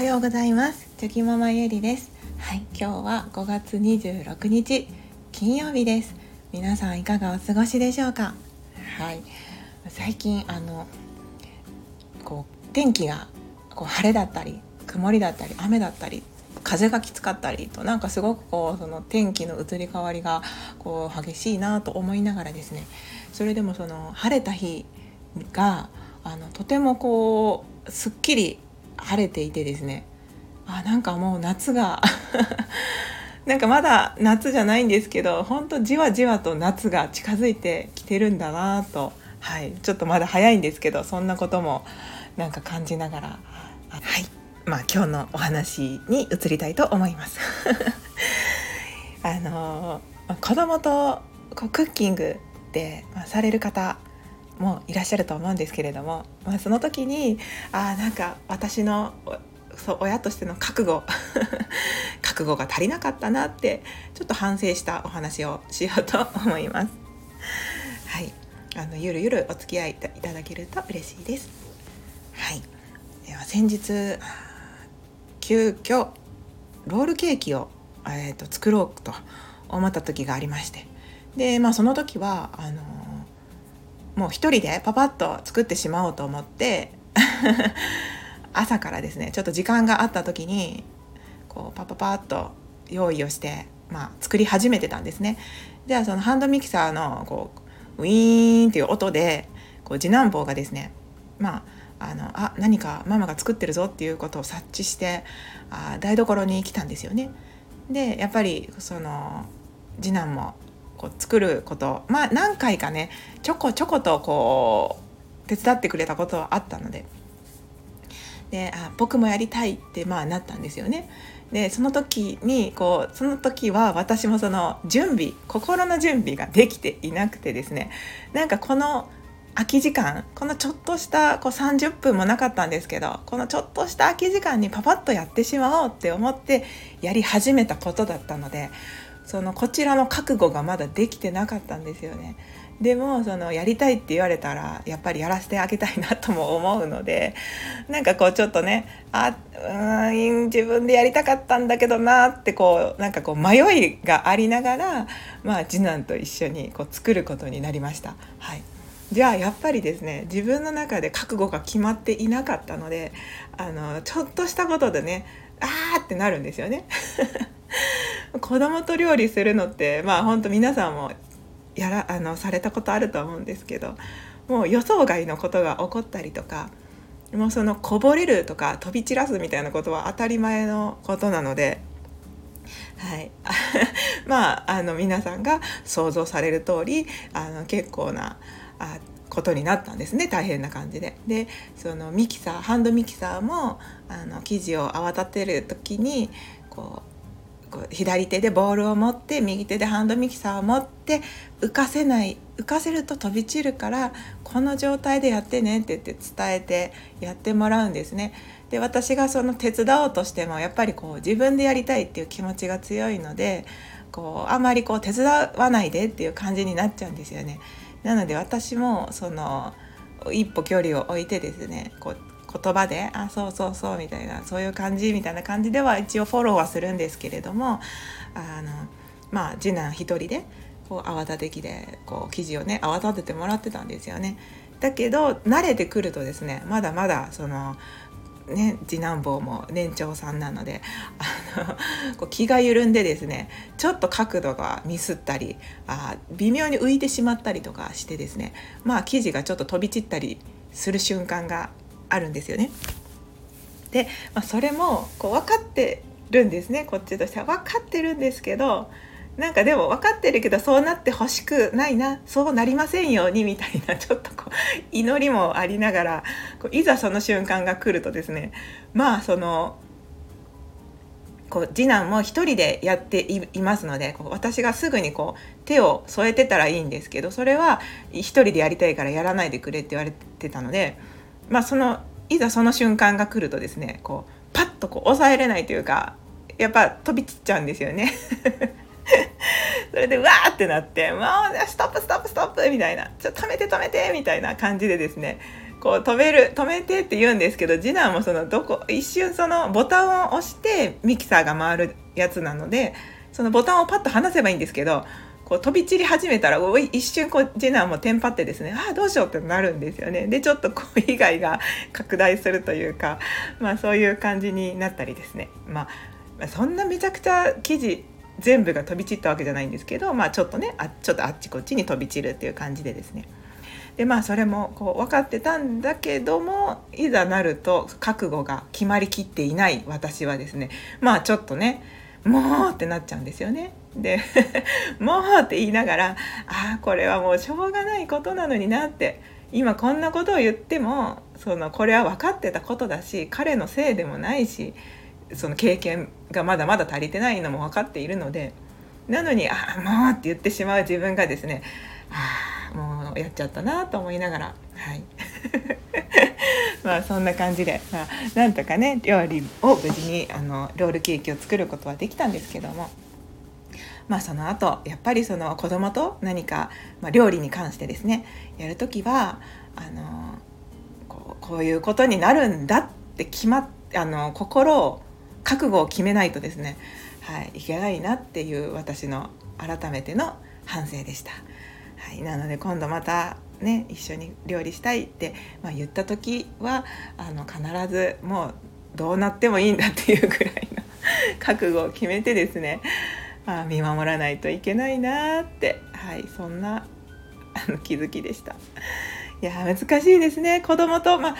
はようございます。チョキママゆりです。はい今日は5月26日金曜日です。皆さんいかがお過ごしでしょうか？はい最近あのこう天気がこう晴れだったり曇りだったり雨だったり風がきつかったりとなんかすごくこうその天気の移り変わりがこう激しいなと思いながらですね。それでもその晴れた日があのとてもこうすっきり晴れていてですね。あなんかもう夏が。なんかまだ夏じゃないんですけどほんとじわじわと夏が近づいてきてるんだなと、はい、ちょっとまだ早いんですけどそんなこともなんか感じながら。はい。まあ今日のお話に移りたいと思います。あの子供とこうクッキングで、ま、される方もいらっしゃると思うんですけれども、まあ、その時にあなんか私のそう親としての覚悟 覚悟が足りなかったなってちょっと反省したお話をしようと思います。はい、あのゆるゆるお付き合いいただけると嬉しいです。はい、では先日急遽ロールケーキを、えーと、と作ろうと思った時がありましてで、まあ、その時はあのもう一人でパパッと作ってしまおうと思って 朝からですねちょっと時間があった時にこうパパパッと用意をして、まあ、作り始めてたんですね。じゃあそのハンドミキサーのこうウィーンっていう音でこう次男坊がですねまああのあ何かママが作ってるぞっていうことを察知してあ台所に来たんですよね。でやっぱりその次男もこう作ることまあ何回かねちょこちょことこう手伝ってくれたことはあったのでであ僕もやりたいってまあなったんですよね。でその時にこうその時は私もその準備心の準備ができていなくてですねなんかこの空き時間このちょっとしたこう30分もなかったんですけどこのちょっとした空き時間にパパッとやってしまおうって思ってやり始めたことだったのでそのこちらの覚悟がまだできてなかったんですよね。でもそのやりたいって言われたらやっぱりやらせてあげたいなとも思うのでなんかこうちょっとねあうん自分でやりたかったんだけどなってこうなんかこう迷いがありながら、まあ、次男と一緒にこう作ることになりました。はいじゃあやっぱりですね自分の中で覚悟が決まっていなかったのであのちょっとしたことでねあーってなるんですよね。子供と料理するのってまあ本当皆さんもやらあのされたことあると思うんですけどもう予想外のことが起こったりとかもうそのこぼれるとか飛び散らすみたいなことは当たり前のことなので。はい、まああの皆さんが想像される通りあの結構なあことになったんですね大変な感じで。でそのミキサーハンドミキサーもあの生地を泡立てる時にこうこう左手でボールを持って右手でハンドミキサーを持って浮かせない浮かせると飛び散るからこの状態でやってねって言って伝えてやってもらうんですね。で私がその手伝おうとしてもやっぱりこう自分でやりたいっていう気持ちが強いのでこうあまりこう手伝わないでっていう感じになっちゃうんですよね。なので私もその一歩距離を置いてですねこう言葉で「あそうそうそう」みたいなそういう感じみたいな感じでは一応フォローはするんですけれどもあのまあ次男一人でこう泡立て器でこう生地をね泡立ててもらってたんですよね。だけど慣れてくるとですねまだまだそのね、次男坊も年長さんなのであの こう気が緩んでですねちょっと角度がミスったりあ微妙に浮いてしまったりとかしてですねまあ生地がちょっと飛び散ったりする瞬間があるんですよね。で、まあ、それもこう分かってるんですねこっちとしては分かってるんですけどなんかでも分かってるけどそうなってほしくないなそうなりませんようにみたいなちょっとこう祈りもありながらこういざその瞬間が来るとですねまあそのこう次男も一人でやっていますのでこう私がすぐにこう手を添えてたらいいんですけどそれは一人でやりたいからやらないでくれって言われてたので。まあ、そのいざその瞬間が来るとですねこうパッとこう抑えれないというかやっぱ飛び散っちゃうんですよね。それでうわーってなって「もうストップストップストップ」みたいな「ちょ止めて止めて」みたいな感じでですねこう止める止めてって言うんですけど次男もそのどこ一瞬そのボタンを押してミキサーが回るやつなのでそのボタンをパッと離せばいいんですけどこう飛び散り始めたら一瞬こう次男もテンパってですねああどうしようってなるんですよね。でちょっとこう被害が拡大するというか、まあ、そういう感じになったりですね、まあ、そんなめちゃくちゃ生地全部が飛び散ったわけじゃないんですけど、まあ、ちょっとねあちょっとあっちこっちに飛び散るっていう感じでですね。でまあそれもこう分かってたんだけどもいざなると覚悟が決まりきっていない私はですねまあちょっとねもうってなっちゃうんですよね。で もうって言いながらああこれはもうしょうがないことなのになって今こんなことを言ってもそのこれは分かってたことだし彼のせいでもないしその経験がまだまだ足りてないのも分かっているのでなのに「ああもう」って言ってしまう自分がですねああもうやっちゃったなと思いながらはい まあそんな感じで、まあ、なんとかね料理を無事にあのロールケーキを作ることはできたんですけども。まあ、その後やっぱりその子供と何か、まあ、料理に関してですねやる時はあのこうこういうことになるんだって決まっあの心を覚悟を決めないとですね、はい、いけないなっていう私の改めての反省でした。はい、なので今度またね一緒に料理したいって、まあ、言った時はあの必ずもうどうなってもいいんだっていうぐらいの覚悟を決めてですねあ見守らないといけないなって、はい、そんなあの気づきでした。いや難しいですね。子供と、まあ、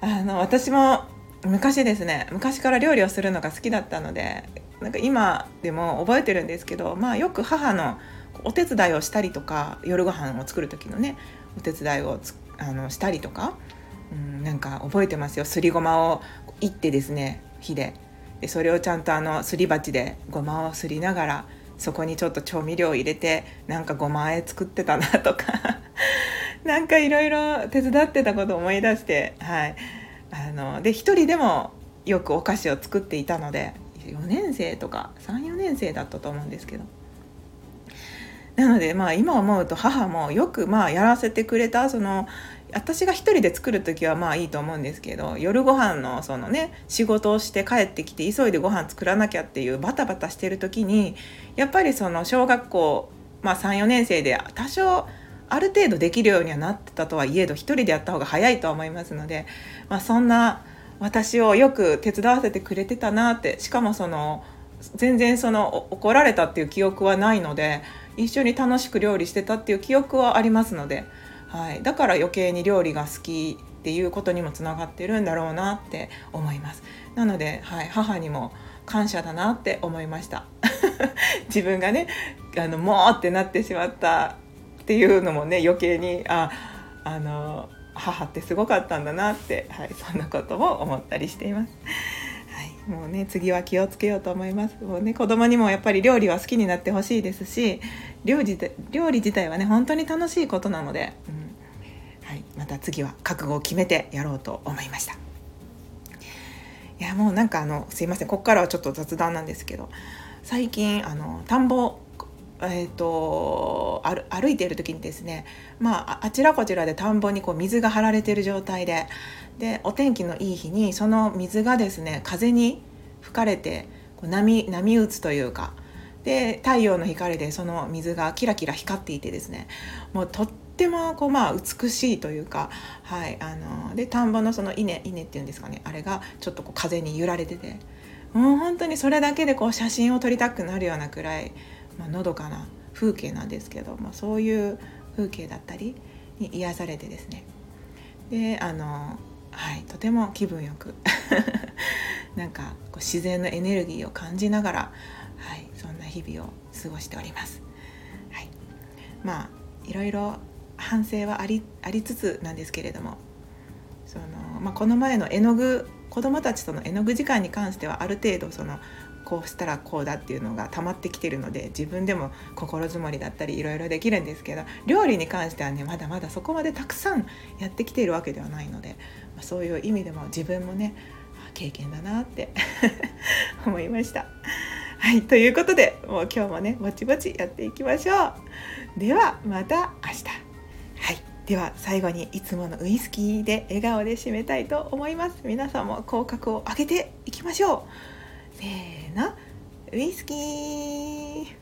あの私も昔ですね昔から料理をするのが好きだったのでなんか今でも覚えてるんですけど、まあ、よく母のお手伝いをしたりとか夜ご飯を作る時のねお手伝いをあのしたりとか、うん、なんか覚えてますよ。すりごまをいってですね火で。でそれをちゃんとあのすり鉢でごまをすりながらそこにちょっと調味料を入れてなんかごまあえ作ってたなとか なんかいろいろ手伝ってたこと思い出してはい。あので一人でもよくお菓子を作っていたので4年生とか34年生だったと思うんですけど。なのでまあ今思うと母もよくまあやらせてくれたその私が一人で作る時はまあいいと思うんですけど夜ご飯のそのね仕事をして帰ってきて急いでご飯作らなきゃっていうバタバタしてる時にやっぱりその小学校、まあ、34年生で多少ある程度できるようにはなってたとはいえど一人でやった方が早いとは思いますので、まあ、そんな私をよく手伝わせてくれてたなってしかもその全然その怒られたっていう記憶はないので一緒に楽しく料理してたっていう記憶はありますので、はい、だから余計に料理が好きっていうことにもつながってるんだろうなって思います。なので、はい、母にも感謝だなって思いました。自分がねあのもうってなってしまったっていうのもね余計にああの母ってすごかったんだなって、はい、そんなことも思ったりしています。もうね次は気をつけようと思います。もうね子供にもやっぱり料理は好きになってほしいですし料理料理自体はね本当に楽しいことなので、う、また次は覚悟を決めてやろうと思いました。いやもうなんかあのすいませんここからはちょっと雑談なんですけど最近あの田んぼえーと、歩いている時にですね、まあ、あちらこちらで田んぼにこう水が張られている状態ででお天気のいい日にその水がですね風に吹かれてこう波波打つというかで太陽の光でその水がキラキラ光っていてですねもうとってもこう、まあ、美しいというか、はい、あので田んぼのその稲稲っていうんですかねあれがちょっとこう風に揺られててもう本当にそれだけでこう写真を撮りたくなるようなくらいまあのどかな風景なんですけど、まあ、そういう風景だったりに癒されてですねであの、はい、とても気分よく なんかこう自然のエネルギーを感じながら、はい、そんな日々を過ごしております。はい、まあいろいろ反省はありありつつなんですけれどもその、まあ、この前の絵の具子どもたちとの絵の具時間に関してはある程度そのこうしたらこうだっていうのが溜まってきてるので自分でも心づもりだったりいろいろできるんですけど料理に関してはねまだまだそこまでたくさんやってきているわけではないので、まあ、そういう意味でも自分もね経験だなって 思いました。はいということでもう今日もねぼちぼちやっていきましょう。ではまた明日。では最後にいつものウイスキーで笑顔で締めたいと思います。皆さんも口角を上げていきましょう。せーのウイスキー。